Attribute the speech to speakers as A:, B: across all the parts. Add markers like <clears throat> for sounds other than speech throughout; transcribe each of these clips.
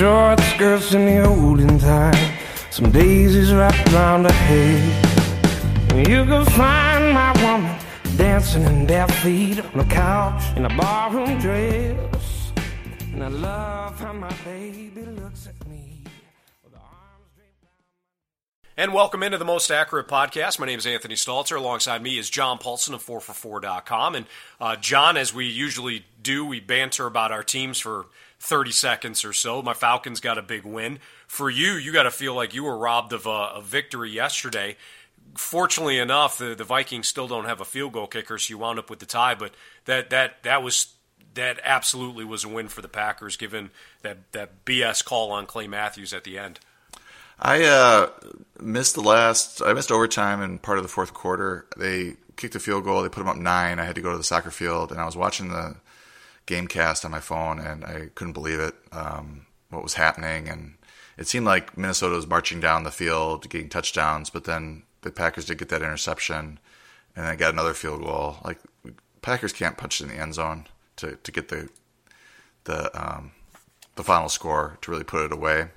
A: short skirts in the olden time, some daisies wrapped around her head. And you can find my woman dancing in bare feet on the couch in a barroom dress. And I love how my baby looks at me.
B: And welcome into the Most Accurate Podcast. My name is Anthony Stalter. Alongside me is John Paulson of 4for4.com. And uh, John, as we usually do, we banter about our teams for 30 seconds or so. My Falcons got a big win. For you, you got to feel like you were robbed of a, a victory yesterday. Fortunately enough, the, the Vikings still don't have a field goal kicker, so you wound up with the tie. But that that that was that absolutely was a win for the Packers, given that that BS call on Clay Matthews at the end.
C: I uh, missed the last. I missed overtime and part of the fourth quarter. They kicked a field goal. They put them up nine. I had to go to the soccer field, and I was watching the game cast on my phone, and I couldn't believe it. Um, what was happening, and it seemed like Minnesota was marching down the field, getting touchdowns, but then the Packers did get that interception, and then got another field goal. Like Packers can't punch in the end zone to to get the the um, the final score to really put it away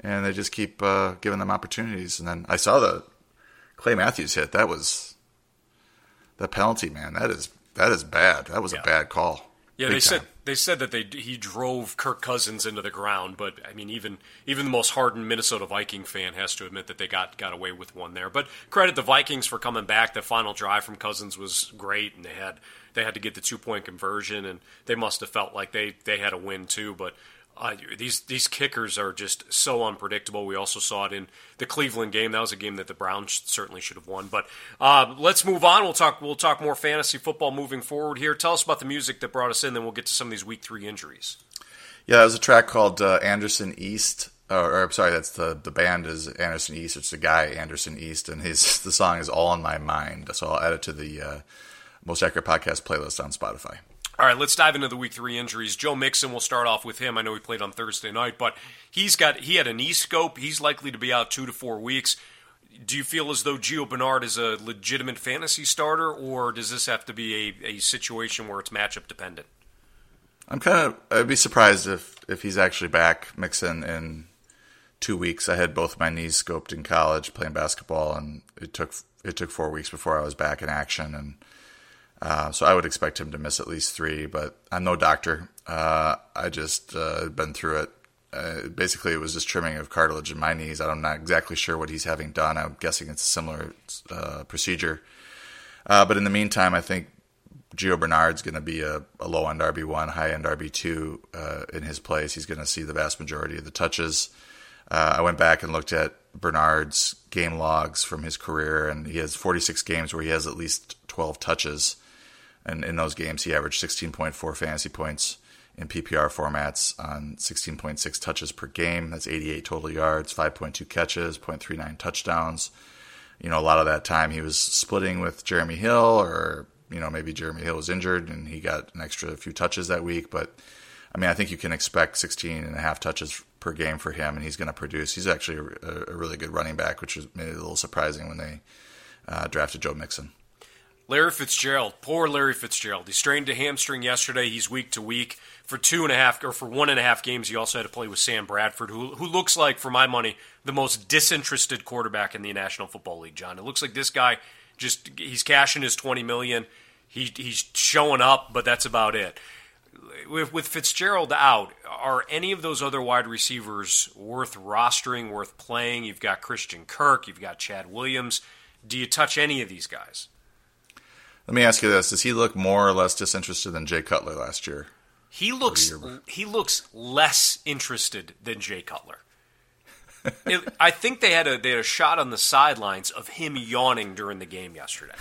C: and they just keep uh, giving them opportunities. And then I saw the Clay Matthews hit. That was the penalty, man. That is that is bad. That was
B: Yeah.
C: a bad call.
B: Yeah,
C: Big
B: they said they said that they he drove Kirk Cousins into the ground, but I mean, even even the most hardened Minnesota Viking fan has to admit that they got got away with one there. But credit the Vikings for coming back. The final drive from Cousins was great, and they had they had to get the two point conversion, and they must have felt like they they had a win too. But uh, these these kickers are just so unpredictable. We also saw it in the Cleveland game. That was a game that the Browns certainly should have won. But uh, let's move on. We'll talk we'll talk more fantasy football moving forward here. Tell us about the music that brought us in. Then we'll get to some of these week three injuries.
C: Yeah, was a track called uh, Anderson East. Or, or I'm sorry, that's the the band is Anderson East. It's the guy Anderson East, and his <laughs> the song is "All in My Mind." So I'll add it to the uh, most accurate podcast playlist on Spotify.
B: All right, let's dive into the week three injuries. Joe Mixon, we'll start off with him. I know he played on Thursday night, but he's got he had a knee scope. He's likely to be out two to four weeks. Do you feel as though Gio Bernard is a legitimate fantasy starter, or does this have to be a, a situation where it's matchup dependent?
C: I'm kind of. I'd be surprised if if he's actually back Mixon in two weeks. I had both my knees scoped in college playing basketball, and it took it took four weeks before I was back in action, and uh, so I would expect him to miss at least three. But I'm no doctor. Uh, I just uh, been through it. Uh, basically, it was just trimming of cartilage in my knees. I'm not exactly sure what he's having done. I'm guessing it's a similar uh, procedure. Uh, but in the meantime, I think Gio Bernard's going to be a, a low end RB one, high end RB two uh, in his place. He's going to see the vast majority of the touches. I went back and looked at Bernard's game logs from his career, and he has 46 games where he has at least 12 touches. And in those games, he averaged 16.4 fantasy points in PPR formats on 16.6 touches per game. That's 88 total yards, 5.2 catches, 0.39 touchdowns. You know, a lot of that time he was splitting with Jeremy Hill, or, you know, maybe Jeremy Hill was injured and he got an extra few touches that week. But, I mean, I think you can expect 16 and a half touches per game for him, and he's going to produce. He's actually a, a really good running back, which was maybe a little surprising when they uh, drafted Joe Mixon.
B: Larry Fitzgerald, poor Larry Fitzgerald. He strained a hamstring yesterday. He's week to week for two and a half or for one and a half games. He also had to play with Sam Bradford, who who looks like, for my money, the most disinterested quarterback in the National Football League. John, it looks like this guy just he's cashing his twenty million. He he's showing up, but that's about it. With, with Fitzgerald out, are any of those other wide receivers worth rostering, worth playing? You've got Christian Kirk, you've got Chad Williams. Do you touch any of these guys?
C: Let me ask you this: Does he look more or less disinterested than Jay Cutler last year?
B: He looks he looks less interested than Jay Cutler. <laughs> It- I think they had a they had a shot on the sidelines of him yawning during the game yesterday.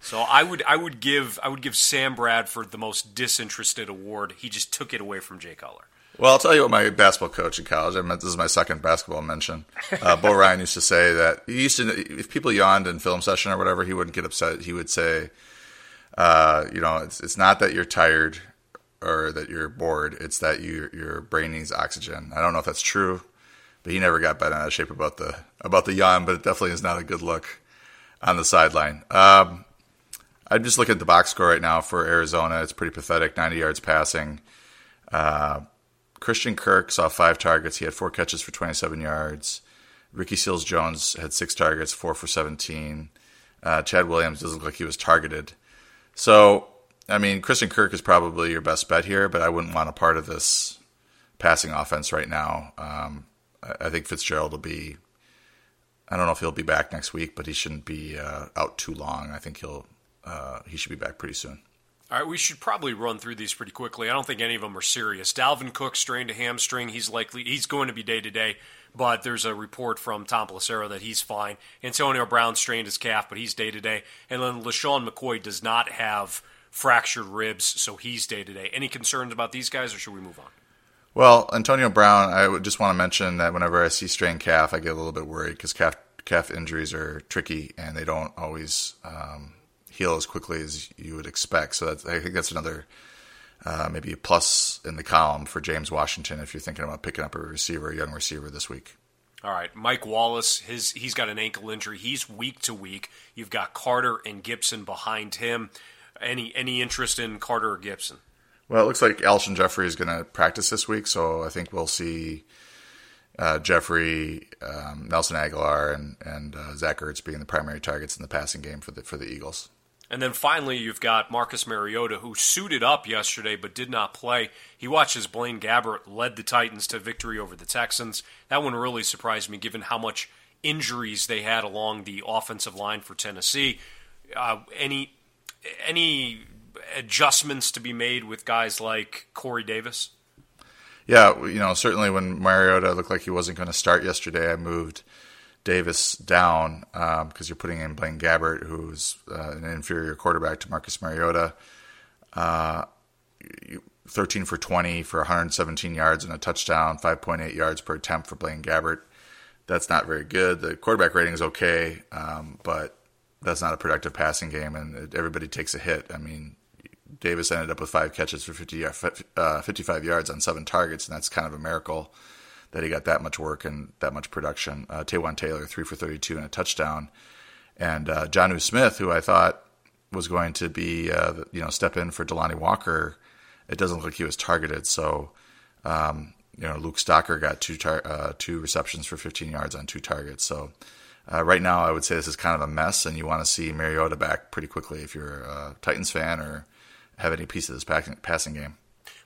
B: So I would I would give I would give Sam Bradford the most disinterested award. He just took it away from Jay Cutler.
C: Well, I'll tell you what my basketball coach in college. I meant this is my second basketball mention. Uh, Bo <laughs> Ryan used to say that he used to if people yawned in film session or whatever, he wouldn't get upset. He would say, uh, you know, it's it's not that you're tired or that you're bored. It's that you your brain needs oxygen. I don't know if that's true, but he never got bent out of shape about the about the yawn. But it definitely is not a good look on the sideline. Um, I'm just looking at the box score right now for Arizona. It's pretty pathetic 90 yards passing. Uh, Christian Kirk saw five targets. He had four catches for 27 yards. Ricky Seals Jones had six targets, four for 17. Uh, Chad Williams doesn't look like he was targeted. So, I mean, Christian Kirk is probably your best bet here, but I wouldn't want a part of this passing offense right now. Um, I think Fitzgerald will be. I don't know if he'll be back next week, but he shouldn't be uh, out too long. I think he'll uh, he should be back pretty soon.
B: All right, we should probably run through these pretty quickly. I don't think any of them are serious. Dalvin Cook strained a hamstring. He's likely he's going to be day to day, but there's a report from Tom Pelissero that he's fine. Antonio Brown strained his calf, but he's day to day. And then LeSean McCoy does not have fractured ribs, so he's day to day. Any concerns about these guys, or should we move on?
C: Well, Antonio Brown, I would just want to mention that whenever I see strained calf, I get a little bit worried because calf calf injuries are tricky and they don't always um, heal as quickly as you would expect. So I think that's another uh, maybe a plus in the column for James Washington if you're thinking about picking up a receiver, a young receiver this week.
B: All right, Mike Wallace, his he's got an ankle injury. He's week to week. You've got Carter and Gibson behind him. Any any interest in Carter or Gibson?
C: Well, it looks like Alshon Jeffery is going to practice this week, so I think we'll see uh, Jeffery, um, Nelson Agholor, and and uh, Zach Ertz being the primary targets in the passing game for the for the Eagles.
B: And then finally, you've got Marcus Mariota, who suited up yesterday but did not play. He watches Blaine Gabbert led the Titans to victory over the Texans. That one really surprised me, given how much injuries they had along the offensive line for Tennessee. Uh, any any adjustments to be made with guys like Corey Davis?
C: Yeah, you know, certainly when Mariota looked like he wasn't going to start yesterday, I moved Davis down because um, you're putting in Blaine Gabbert, who's uh, an inferior quarterback to Marcus Mariota. Uh, 13 for 20 for 117 yards and a touchdown, 5.8 yards per attempt for Blaine Gabbert. That's not very good. The quarterback rating is okay, um, but that's not a productive passing game, and everybody takes a hit. I mean, Davis ended up with five catches for 50, uh, 55 yards on seven targets, and that's kind of a miracle that he got that much work and that much production. Uh, Taylor, three for 32 and a touchdown. And uh, Jonnu Smith, who I thought was going to be, uh, you know, step in for Delanie Walker, it doesn't look like he was targeted. So, um, you know, Luke Stocker got two tar- uh, two receptions for 15 yards on two targets. So, uh, right now, I would say this is kind of a mess, and you want to see Mariota back pretty quickly if you're a Titans fan or have any piece of this passing game.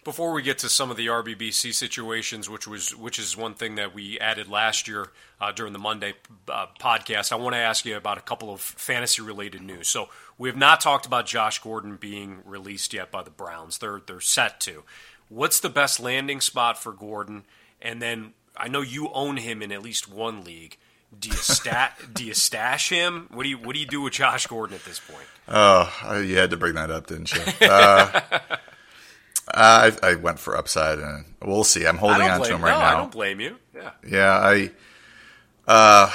B: Before we get to some of the RBBC situations, which was which is one thing that we added last year uh, during the Monday uh, podcast, I want to ask you about a couple of fantasy related news. So we have not talked about Josh Gordon being released yet by the Browns. They're they're set to. What's the best landing spot for Gordon? And then I know you own him in at least one league. Do you stat? <laughs> do you stash him? What do you What do you do with Josh Gordon at this point?
C: Oh, you had to bring that up, didn't you? Uh, <laughs> I, I went for upside, and we'll see. I'm holding on to him right
B: no,
C: now.
B: I don't blame you. Yeah,
C: yeah. I, uh,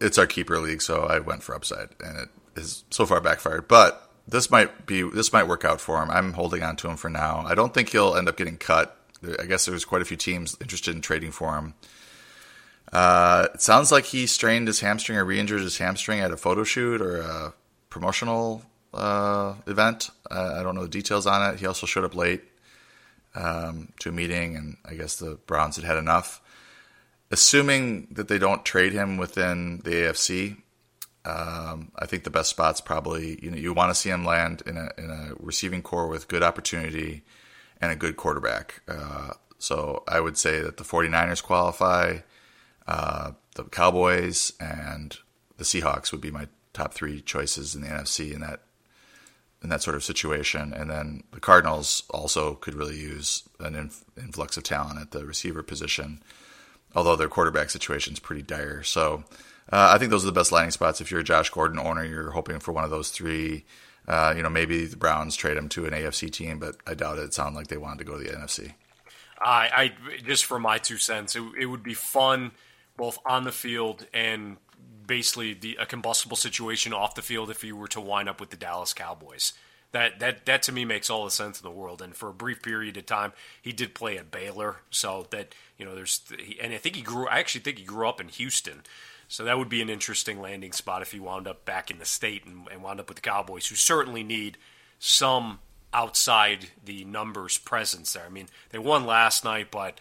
C: it's our keeper league, so I went for upside, and it is so far backfired. But this might be this might work out for him. I'm holding on to him for now. I don't think he'll end up getting cut. I guess there's quite a few teams interested in trading for him. Uh, it sounds like he strained his hamstring or re-injured his hamstring at a photo shoot or a promotional uh, event. Uh, I don't know the details on it. He also showed up late um, to a meeting, and I guess the Browns had had enough. Assuming that they don't trade him within the AFC, um, I think the best spot's probably you know you want to see him land in a in a receiving corps with good opportunity and a good quarterback. Uh, so I would say that the 49ers qualify, uh, the Cowboys and the Seahawks would be my top three choices in the NFC in that in that sort of situation. And then the Cardinals also could really use an inf- influx of talent at the receiver position, although their quarterback situation is pretty dire. So uh, I think those are the best landing spots. If you're a Josh Gordon owner, you're hoping for one of those three. Uh, you know, maybe the Browns trade him to an AFC team, but I doubt it. It sounded like they wanted to go to the NFC.
B: I, I just for my two cents, it, it would be fun both on the field and basically the, a combustible situation off the field if he were to wind up with the Dallas Cowboys. That that that to me makes all the sense in the world. And for a brief period of time, he did play at Baylor, so that you know there's and I think he grew. I actually think he grew up in Houston. So that would be an interesting landing spot if he wound up back in the state and, and wound up with the Cowboys, who certainly need some outside the numbers presence there. I mean, they won last night, but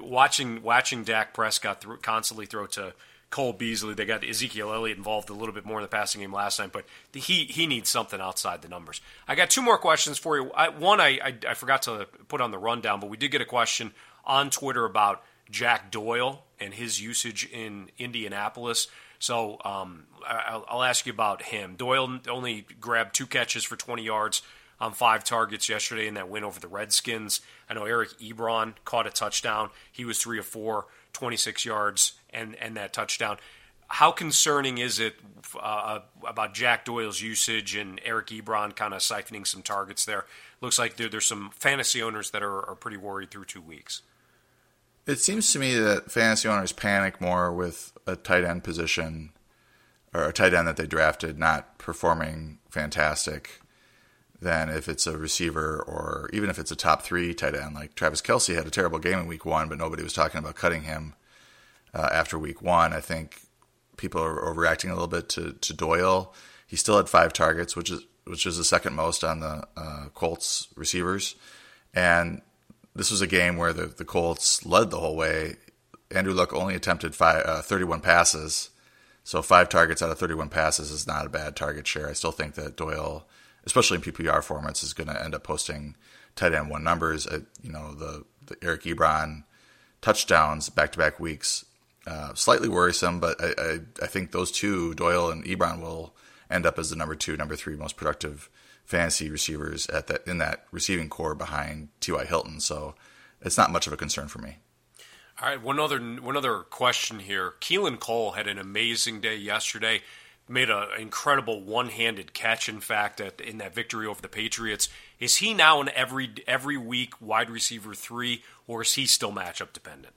B: watching watching Dak Prescott th- constantly throw to Cole Beasley, they got Ezekiel Elliott involved a little bit more in the passing game last night, but the, he he needs something outside the numbers. I got two more questions for you. I, one, I, I I forgot to put on the rundown, but we did get a question on Twitter about Jack Doyle and his usage in Indianapolis. So um, I'll, I'll, ask you about him. Doyle only grabbed two catches for 20 yards on five targets yesterday in that win over the Redskins. I know Eric Ebron caught a touchdown. He was three of four, 26 yards, and, and that touchdown. How concerning is it uh, about Jack Doyle's usage and Eric Ebron kind of siphoning some targets there? Looks like there, there's some fantasy owners that are, are pretty worried through two weeks.
C: It seems to me that fantasy owners panic more with a tight end position or a tight end that they drafted not performing fantastic than if it's a receiver or even if it's a top three tight end. Like Travis Kelce had a terrible game in week one, but nobody was talking about cutting him uh, after week one. I think people are overreacting a little bit to, to Doyle. He still had five targets, which is which is the second most on the uh, Colts receivers. And this was a game where the, the Colts led the whole way. Andrew Luck only attempted five, uh, 31 passes. So five targets out of 31 passes is not a bad target share. I still think that Doyle, especially in PPR formats, is going to end up posting tight end one numbers. Uh, you know, the, the Eric Ebron touchdowns back to back weeks, uh, slightly worrisome, but I, I, I, think those two, Doyle and Ebron, will end up as the number two, number three most productive fantasy receivers at that in that receiving corps behind T.Y. Hilton. So it's not much of a concern for me.
B: All right, one other one other question here. Keelan Cole had an amazing day yesterday. Made an incredible one-handed catch. In fact, at, in that victory over the Patriots, is he now an every every week wide receiver three, or is he still matchup dependent?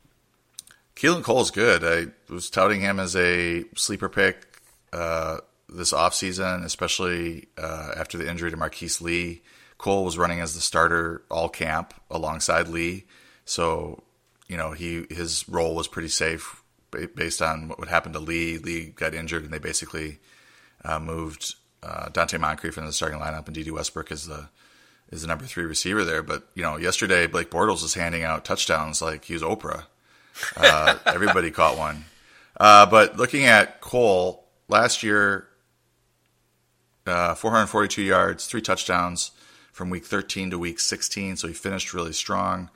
C: Keelan Cole's good. I was touting him as a sleeper pick. Uh, this offseason, especially uh, after the injury to Marquise Lee. Cole was running as the starter all camp alongside Lee, so you know he his role was pretty safe based on what would happen to Lee. Lee got injured, and they basically uh, moved uh, Donte Moncrief in the starting lineup, and Dede Westbrook is the is the number three receiver there. But you know, yesterday Blake Bortles was handing out touchdowns like he was Oprah. Uh, <laughs> everybody caught one. Uh, but looking at Cole last year, uh, 442 yards, three touchdowns from week 13 to week 16. So he finished really strong.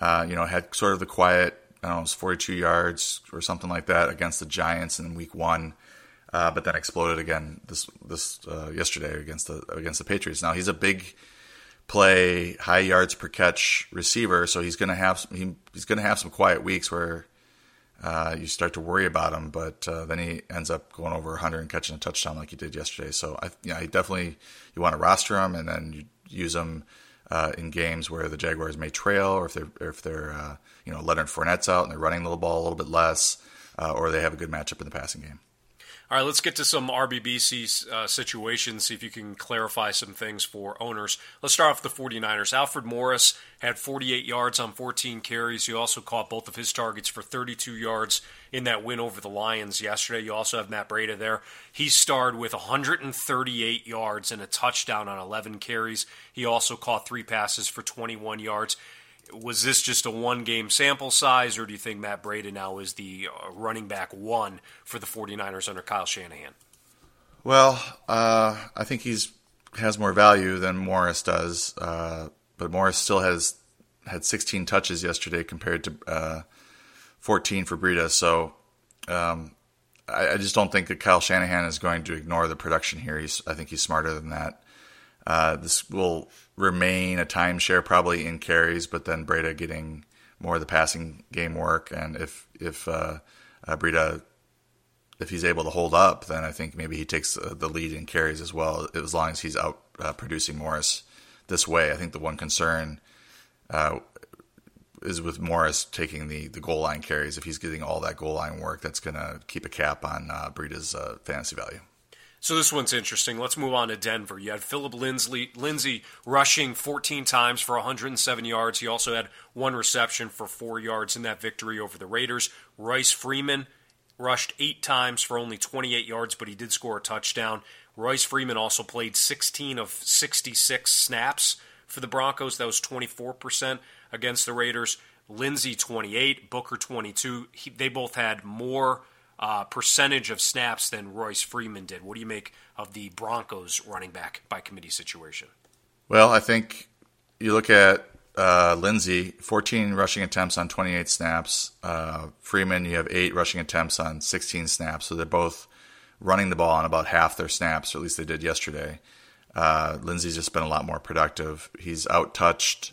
C: Uh, you know, had sort of the quiet, I don't know, it was 42 yards or something like that against the Giants in week one. Uh, but then exploded again this this uh, yesterday against the against the Patriots. Now he's a big play, high yards per catch receiver, so he's going to have he, he's going to have some quiet weeks where uh, you start to worry about him, but uh, then he ends up going over 100 and catching a touchdown like he did yesterday. So I, yeah, he definitely you want to roster him and then you use him uh, in games where the Jaguars may trail, or if they're or if they're uh, you know Leonard Fournette's out and they're running the ball a little bit less, uh, or they have a good matchup in the passing game.
B: All right, let's get to some RBBC uh, situations, see if you can clarify some things for owners. Let's start off the 49ers. Alfred Morris had 48 yards on 14 carries. He also caught both of his targets for 32 yards in that win over the Lions yesterday. You also have Matt Breida there. He starred with 138 yards and a touchdown on 11 carries. He also caught three passes for 21 yards was this just a one game sample size, or do you think Matt Breida now is the uh, running back one for the 49ers under Kyle Shanahan?
C: Well, uh, I think he's has more value than Morris does, uh, but Morris still has had 16 touches yesterday compared to uh, 14 for Breida. So um, I, I, just don't think that Kyle Shanahan is going to ignore the production here. He's, I think he's smarter than that. Uh, this will remain a timeshare probably in carries, but then Breida getting more of the passing game work. And if if uh, uh, Breida if he's able to hold up, then I think maybe he takes uh, the lead in carries as well, as long as he's out uh, producing Morris this way. I think the one concern uh, is with Morris taking the, the goal line carries. If he's getting all that goal line work, that's going to keep a cap on uh, Breida's uh, fantasy value.
B: So this one's interesting. Let's move on to Denver. You had Phillip Lindsay, Lindsay rushing 14 times for 107 yards. He also had one reception for four yards in that victory over the Raiders. Royce Freeman rushed eight times for only 28 yards, but he did score a touchdown. Royce Freeman also played 16 of 66 snaps for the Broncos. That was 24% against the Raiders. Lindsay 28, Booker 22. He, they both had more uh, percentage of snaps than Royce Freeman did. What do you make of the Broncos running back by committee situation?
C: Well, I think you look at uh, Lindsay, 14 rushing attempts on 28 snaps. Uh, Freeman, you have eight rushing attempts on 16 snaps. So they're both running the ball on about half their snaps, or at least they did yesterday. Uh, Lindsay's just been a lot more productive. He's out touched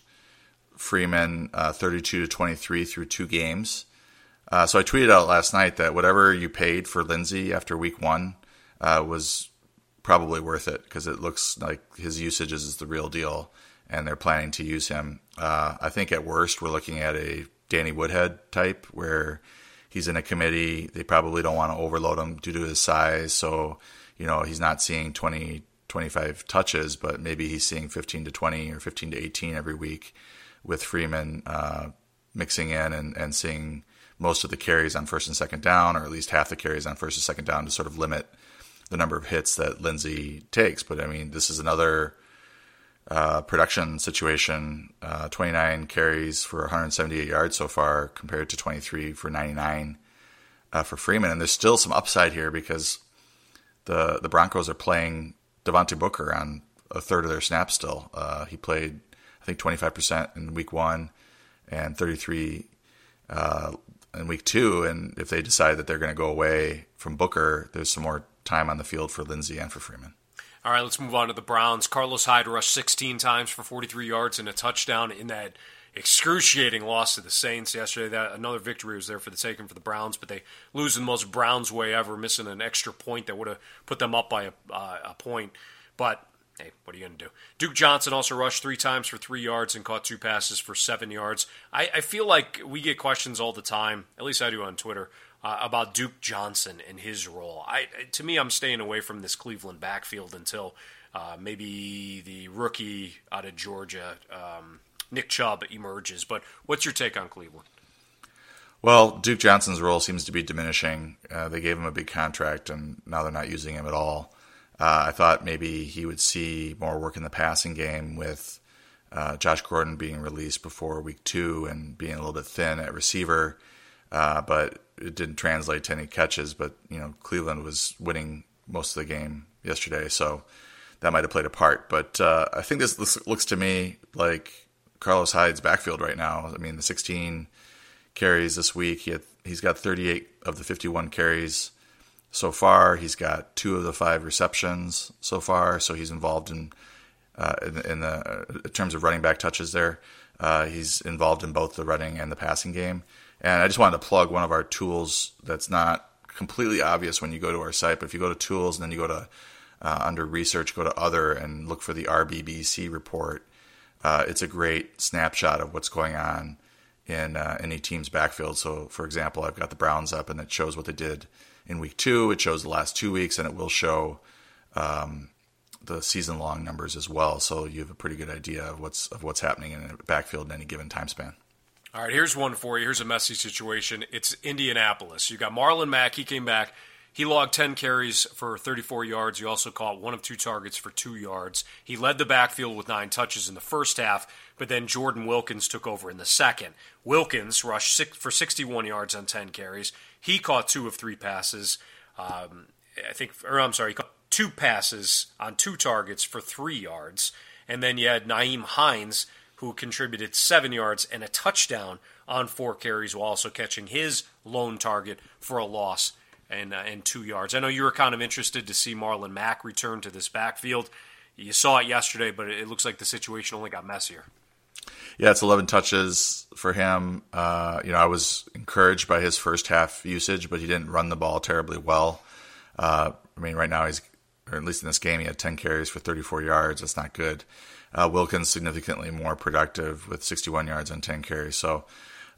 C: Freeman uh, 32 to 23 through two games. Uh, so I tweeted out last night that whatever you paid for Lindsay after week one uh, was probably worth it because it looks like his usage is the real deal and they're planning to use him. Uh, I think at worst we're looking at a Danny Woodhead type where he's in a committee. They probably don't want to overload him due to his size. So, you know, he's not seeing 20, 25 touches, but maybe he's seeing 15 to 20 or 15 to 18 every week with Freeman uh, mixing in and, and seeing most of the carries on first and second down, or at least half the carries on first and second down to sort of limit the number of hits that Lindsay takes. But I mean, this is another uh, production situation. Uh, 29 carries for 178 yards so far, compared to 23 for 99 uh, for Freeman. And there's still some upside here because the the Broncos are playing Devontae Booker on a third of their snaps still. Uh, he played, I think, 25% in week one and 33 uh, in week two. And if they decide that they're going to go away from Booker, there's some more time on the field for Lindsay and for Freeman.
B: All right, let's move on to the Browns. Carlos Hyde rushed 16 times for 43 yards and a touchdown in that excruciating loss to the Saints yesterday. That another victory was there for the taking for the Browns, but they lose in the most Browns way ever, missing an extra point that would have put them up by a, uh, a point. But hey, what are you going to do? Duke Johnson also rushed three times for three yards and caught two passes for seven yards. I, I feel like we get questions all the time, at least I do on Twitter, uh, about Duke Johnson and his role. I, to me, I'm staying away from this Cleveland backfield until uh, maybe the rookie out of Georgia, um, Nick Chubb, emerges. But what's your take on Cleveland?
C: Well, Duke Johnson's role seems to be diminishing. Uh, they gave him a big contract, and now they're not using him at all. Uh, I thought maybe he would see more work in the passing game with uh, Josh Gordon being released before week two and being a little bit thin at receiver. Uh, but it didn't translate to any catches. But you know, Cleveland was winning most of the game yesterday, so that might have played a part. But uh, I think this, this, looks to me like Carlos Hyde's backfield right now. I mean, the 16 carries this week, he had, he's got 38 of the 51 carries so far. He's got two of the five receptions so far, so he's involved in uh, in, in, the uh, in terms of running back touches. There, uh, he's involved in both the running and the passing game. And I just wanted to plug one of our tools that's not completely obvious when you go to our site, but if you go to tools and then you go to uh, under research, go to other and look for the RBBC report. Uh, it's a great snapshot of what's going on in uh, any team's backfield. So, for example, I've got the Browns up and it shows what they did in week two. It shows the last two weeks, and it will show um, the season long numbers as well. So you have a pretty good idea of what's of what's happening in a backfield in any given time span.
B: All right, here's one for you. Here's a messy situation. It's Indianapolis. You got Marlon Mack. He came back. He logged 10 carries for 34 yards. He also caught one of two targets for two yards. He led the backfield with nine touches in the first half, but then Jordan Wilkins took over in the second. Wilkins rushed six, for 61 yards on 10 carries. He caught two of three passes. Um, I think, or I'm sorry, he caught two passes on two targets for three yards. And then you had Nyheim Hines, who contributed seven yards and a touchdown on four carries, while also catching his lone target for a loss and, uh, and two yards. I know you were kind of interested to see Marlon Mack return to this backfield. You saw it yesterday, but it looks like the situation only got messier.
C: Yeah, it's 11 touches for him. Uh, you know, I was encouraged by his first half usage, but he didn't run the ball terribly well. Uh, I mean, right now he's, or at least in this game, he had 10 carries for 34 yards. That's not good. Uh, Wilkins significantly more productive with 61 yards on 10 carries. So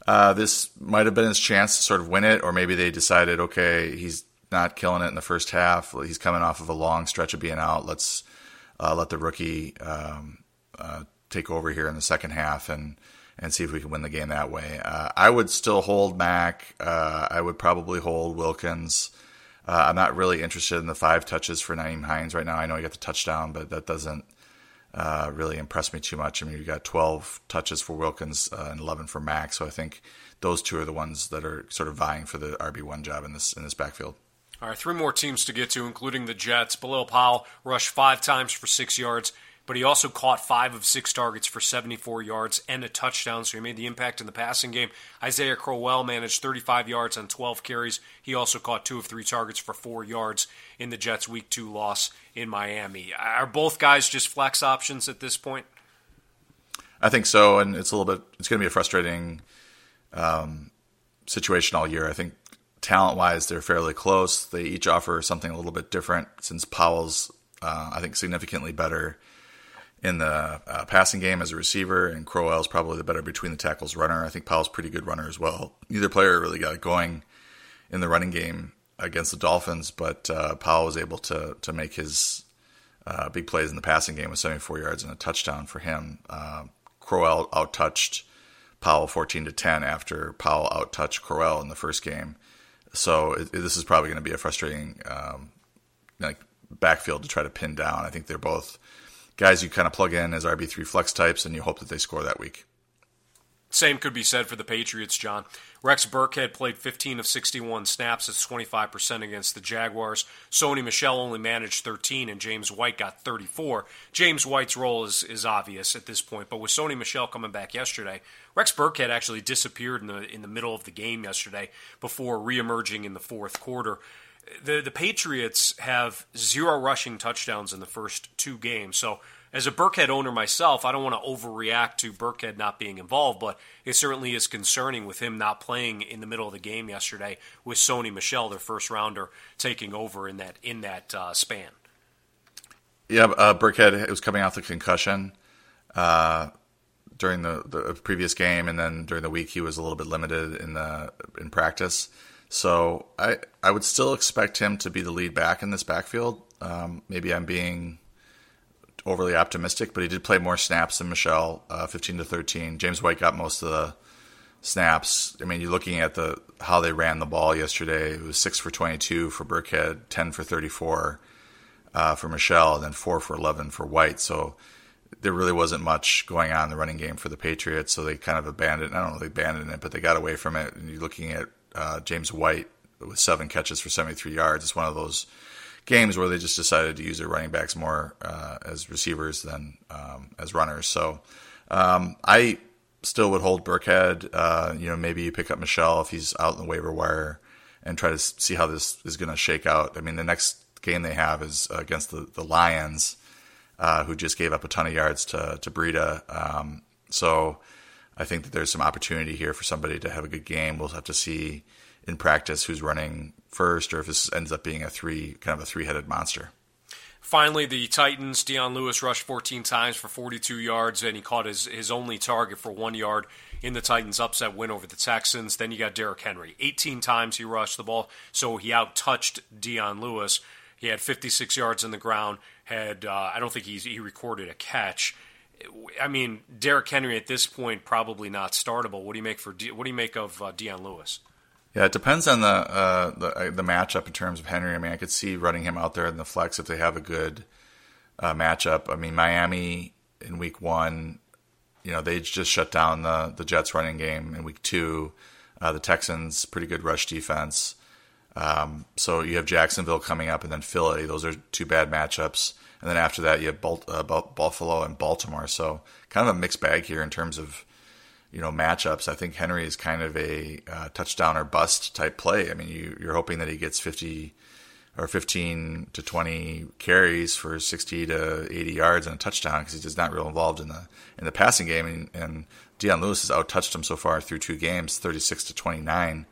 C: uh, this might have been his chance to sort of win it, or maybe they decided, okay, he's not killing it in the first half. He's coming off of a long stretch of being out. Let's uh, let the rookie um, uh, take over here in the second half and and see if we can win the game that way. Uh, I would still hold Mack. Uh, I would probably hold Wilkins. Uh, I'm not really interested in the five touches for Nyheim Hines right now. I know he got the touchdown, but that doesn't uh, really impress me too much. I mean, you got 12 touches for Wilkins uh, and 11 for Mack, so I think those two are the ones that are sort of vying for the RB one job in this in this backfield.
B: All right, three more teams to get to, including the Jets. Bilal Powell rushed five times for six yards but he also caught five of six targets for 74 yards and a touchdown, so he made the impact in the passing game. Isaiah Crowell managed 35 yards on 12 carries. He also caught two of three targets for four yards in the Jets' Week 2 loss in Miami. Are both guys just flex options at this point?
C: I think so, and it's a little bit. It's going to be a frustrating um, situation all year. I think talent-wise, they're fairly close. They each offer something a little bit different. Since Powell's, uh, I think, significantly better in the uh, passing game as a receiver, and Crowell's probably the better between the tackles runner. I think Powell's pretty good runner as well. Neither player really got going in the running game against the Dolphins, but uh, Powell was able to to make his uh, big plays in the passing game with 74 yards and a touchdown for him. Uh, Crowell outtouched Powell 14 to 10 after Powell outtouched Crowell in the first game. So it, it, this is probably going to be a frustrating um, like backfield to try to pin down. I think they're both guys you kind of plug in as RB3 flex types and you hope that they score that week.
B: Same could be said for the Patriots, John. Rex Burkhead played 15 of 61 snaps. That's 25% against the Jaguars. Sony Michel only managed 13, and James White got 34. James White's role is, is obvious at this point, but with Sony Michel coming back yesterday, Rex Burkhead actually disappeared in the in the middle of the game yesterday before reemerging in the fourth quarter the the Patriots have zero rushing touchdowns in the first two games. So as a Burkhead owner myself, I don't want to overreact to Burkhead not being involved, but it certainly is concerning with him not playing in the middle of the game yesterday with Sony Michel, their first rounder, taking over in that in that uh, span.
C: Yeah, uh, Burkhead was coming off the concussion uh, during the, the previous game, and then during the week he was a little bit limited in the in practice. So I I would still expect him to be the lead back in this backfield. Um, maybe I'm being overly optimistic, but he did play more snaps than Michel, uh, 15 to 13. James White got most of the snaps. I mean, you're looking at the how they ran the ball yesterday. It was six for 22 for Burkhead, 10 for 34 uh, for Michel, and then four for 11 for White. So there really wasn't much going on in the running game for the Patriots. So they kind of abandoned. I don't know if they abandoned it, but they got away from it. And you're looking at uh, James White with seven catches for 73 yards. It's one of those games where they just decided to use their running backs more uh, as receivers than um, as runners. So um, I still would hold Burkhead. Uh, you know, maybe you pick up Michel if he's out in the waiver wire and try to see how this is going to shake out. I mean, the next game they have is against the, the Lions, uh, who just gave up a ton of yards to to Breida. Um, so I think that there's some opportunity here for somebody to have a good game. We'll have to see in practice who's running first, or if this ends up being a three kind of a three headed monster.
B: Finally, the Titans, Dion Lewis rushed 14 times for 42 yards, and he caught his, his only target for one yard in the Titans' upset win over the Texans. Then you got Derrick Henry. 18 times he rushed the ball, so he outtouched Dion Lewis. He had 56 yards in the ground. Had uh, I don't think he's, he recorded a catch. I mean, Derrick Henry at this point probably not startable. What do you make for what do you make of uh, Dion Lewis?
C: Yeah, it depends on the uh, the uh, the matchup in terms of Henry. I mean, I could see running him out there in the flex if they have a good uh, matchup. I mean, Miami in week one, you know, they just shut down the the Jets running game. In week two, uh, the Texans pretty good rush defense. Um, so you have Jacksonville coming up, and then Philly. Those are two bad matchups and then after that you have uh, Buffalo and Baltimore. So kind of a mixed bag here in terms of you know matchups. I think Henry is kind of a uh, touchdown or bust type play. I mean, you, you're hoping that he gets 50 or 15 to 20 carries for 60 to 80 yards and a touchdown because he's just not real involved in the in the passing game. And, and Dion Lewis has outtouched him so far through two games, 36 to 29,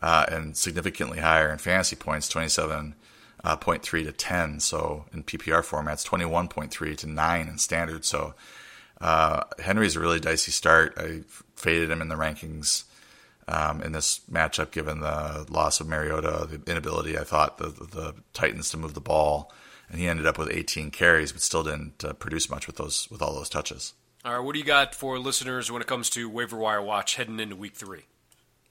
C: uh, and significantly higher in fantasy points, 27 uh, 0.3 to 10. So in PPR formats, 21.3 to 9 in standard. So uh, Henry's a really dicey start. I faded him in the rankings um, in this matchup, given the loss of Mariota, the inability, I thought, the, the Titans to move the ball. And he ended up with 18 carries, but still didn't uh, produce much with those with all those touches.
B: All right, what do you got for listeners when it comes to waiver wire watch heading into week three?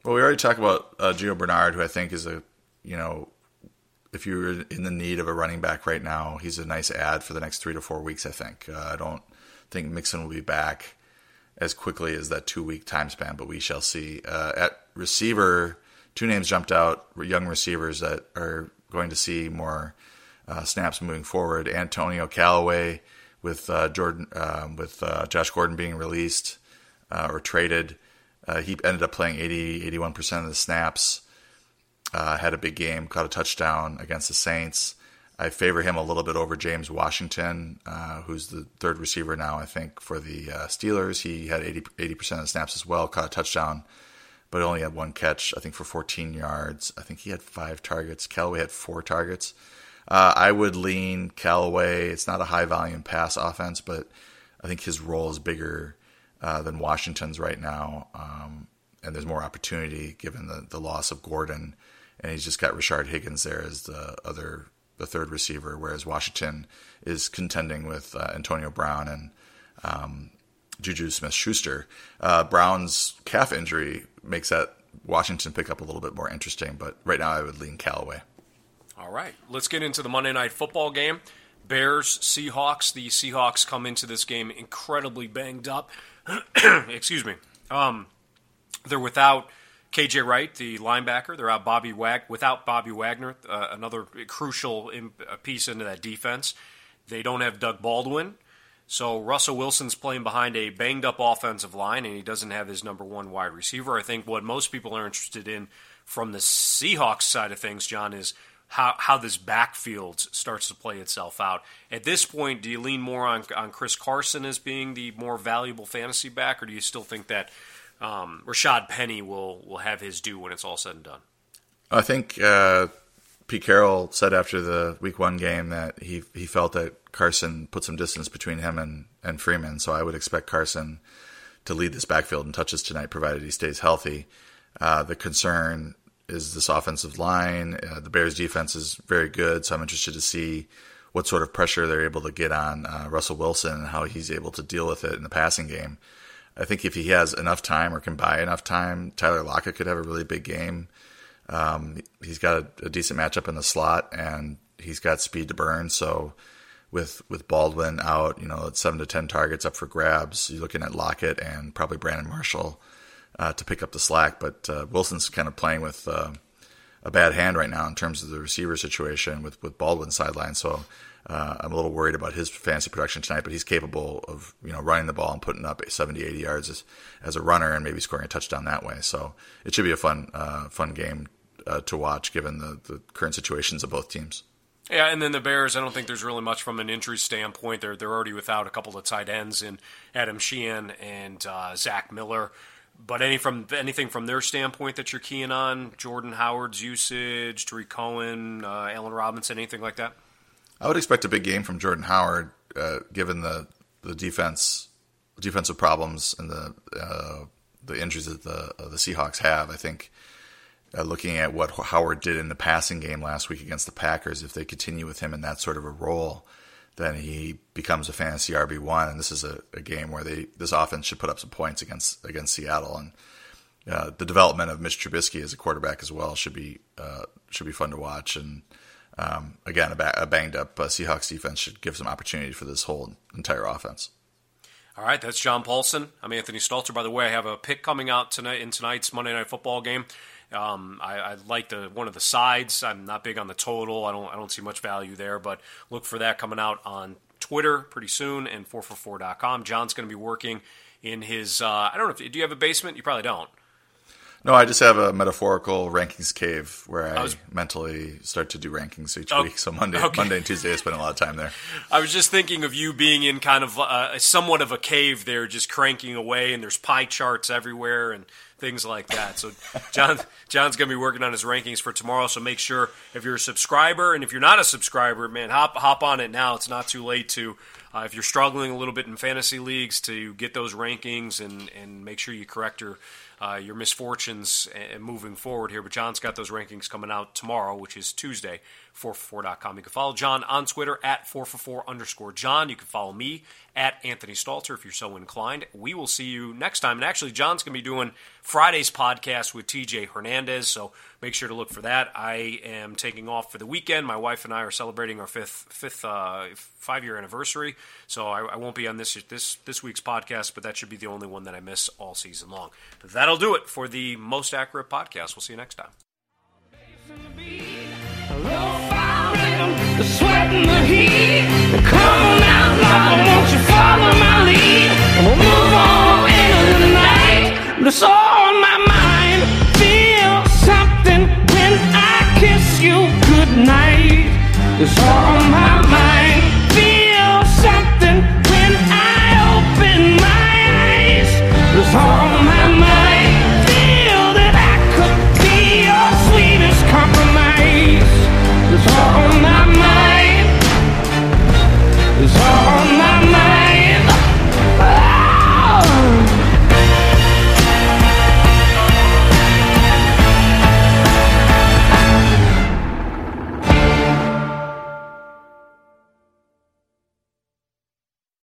C: Well, we already talked about uh, Gio Bernard, who I think is a, you know, if you're in the need of a running back right now, he's a nice ad for the next three to four weeks. I think. Uh, I don't think Mixon will be back as quickly as that two week time span, but we shall see. Uh, at receiver, two names jumped out, young receivers that are going to see more uh, snaps moving forward. Antonio Callaway with uh, Jordan, um, with uh, Josh Gordon being released uh, or traded. He ended up playing 80, 81% of the snaps. Had a big game, caught a touchdown against the Saints. I favor him a little bit over James Washington, uh, who's the third receiver now, I think, for the uh, Steelers. He had 80, percent of the snaps as well, caught a touchdown, but only had one catch, I think, for 14 yards. I think he had five targets. Callaway had four targets. Uh, I would lean Callaway. It's not a high volume pass offense, but I think his role is bigger uh, than Washington's right now. Um, and there's more opportunity given the, the loss of Gordon. And he's just got Rashard Higgins there as the other the third receiver, whereas Washington is contending with uh, Antonio Brown and um, Juju Smith Schuster. Uh, Brown's calf injury makes that Washington pick up a little bit more interesting, but right now I would lean Callaway.
B: All right, let's get into the Monday night football game. Bears, Seahawks. The Seahawks come into this game incredibly banged up. <clears throat> Excuse me. Um, they're without KJ Wright, the linebacker, they're out Bobby Wag without Bobby Wagner, uh, another crucial piece into that defense. They don't have Doug Baldwin, so Russell Wilson's playing behind a banged up offensive line, and he doesn't have his number one wide receiver. I think what most people are interested in from the Seahawks side of things, John, is how how this backfield starts to play itself out. At this point, do you lean more on on Chris Carson as being the more valuable fantasy back, or do you still think that? Um, Rashad Penny will will have his due when it's all said and done.
C: I think uh, Pete Carroll said after the Week One game that he he felt that Carson put some distance between him and and Freeman. So I would expect Carson to lead this backfield in touches tonight, provided he stays healthy. Uh, the concern is this offensive line. Uh, the Bears' defense is very good, so I'm interested to see what sort of pressure they're able to get on uh, Russell Wilson and how he's able to deal with it in the passing game. I think if he has enough time or can buy enough time, Tyler Lockett could have a really big game. Um, he's got a, a, decent matchup in the slot, and he's got speed to burn. So, with with Baldwin out, you know, seven to ten targets up for grabs. You're looking at Lockett and probably Brandon Marshall uh, to pick up the slack. But uh, Wilson's kind of playing with uh, a bad hand right now in terms of the receiver situation with with Baldwin sideline. So uh, I'm a little worried about his fantasy production tonight, but he's capable of you know running the ball and putting up 70, 80 yards as, as a runner and maybe scoring a touchdown that way. So it should be a fun uh, fun game uh, to watch given the, the current situations of both teams.
B: Yeah, and then the Bears, I don't think there's really much from an injury standpoint. They're they're already without a couple of tight ends in Adam Shaheen and uh, Zach Miller. But any from anything from their standpoint that you're keying on, Jordan Howard's usage, Tarik Cohen, uh, Allen Robinson, anything like that?
C: I would expect a big game from Jordan Howard, uh, given the the defense defensive problems and the uh, the injuries that the uh, the Seahawks have. I think uh, looking at what Howard did in the passing game last week against the Packers, if they continue with him in that sort of a role, then he becomes a fantasy RB one. And this is a, a, game where they this offense should put up some points against against Seattle and. Uh, the development of Mitch Trubisky as a quarterback as well should be uh, should be fun to watch, and um, again, a, ba- a, banged up uh, Seahawks defense should give some opportunity for this whole entire offense.
B: All right, that's John Paulson. I'm Anthony Stalter. By the way, I have a pick coming out tonight in tonight's Monday Night Football game. Um, I, I, like the one of the sides. I'm not big on the total. I don't I don't see much value there, but look for that coming out on Twitter pretty soon and 4for4.com. John's going to be working in his. Uh, I don't know if do you have a basement? You probably don't.
C: No, I just have a metaphorical rankings cave where I, I was, mentally start to do rankings each oh, week. So Monday, okay. Monday and Tuesday, I spend a lot of time there. <laughs>
B: I was just thinking of you being in kind of uh, somewhat of a cave there, just cranking away, and there's pie charts everywhere and things like that. So <laughs> John, John's going to be working on his rankings for tomorrow. So make sure if you're a subscriber, and if you're not a subscriber, man, hop hop on it now. It's not too late to. Uh, if you're struggling a little bit in fantasy leagues, to get those rankings and, and make sure you correct your uh, your misfortunes and moving forward here. But John's got those rankings coming out tomorrow, which is Tuesday, 4for4.com. You can follow John on Twitter at 444 underscore John. You can follow me at Anthony Stalter if you're so inclined. We will see you next time. And actually, John's going to be doing Friday's podcast with TJ Hernandez, so make sure to look for that. I am taking off for the weekend. My wife and I are celebrating our fifth fifth uh, five year anniversary, so I, I won't be on this this this week's podcast, but that should be the only one that I miss all season long. That'll do it for the most accurate podcast. We'll see you next time.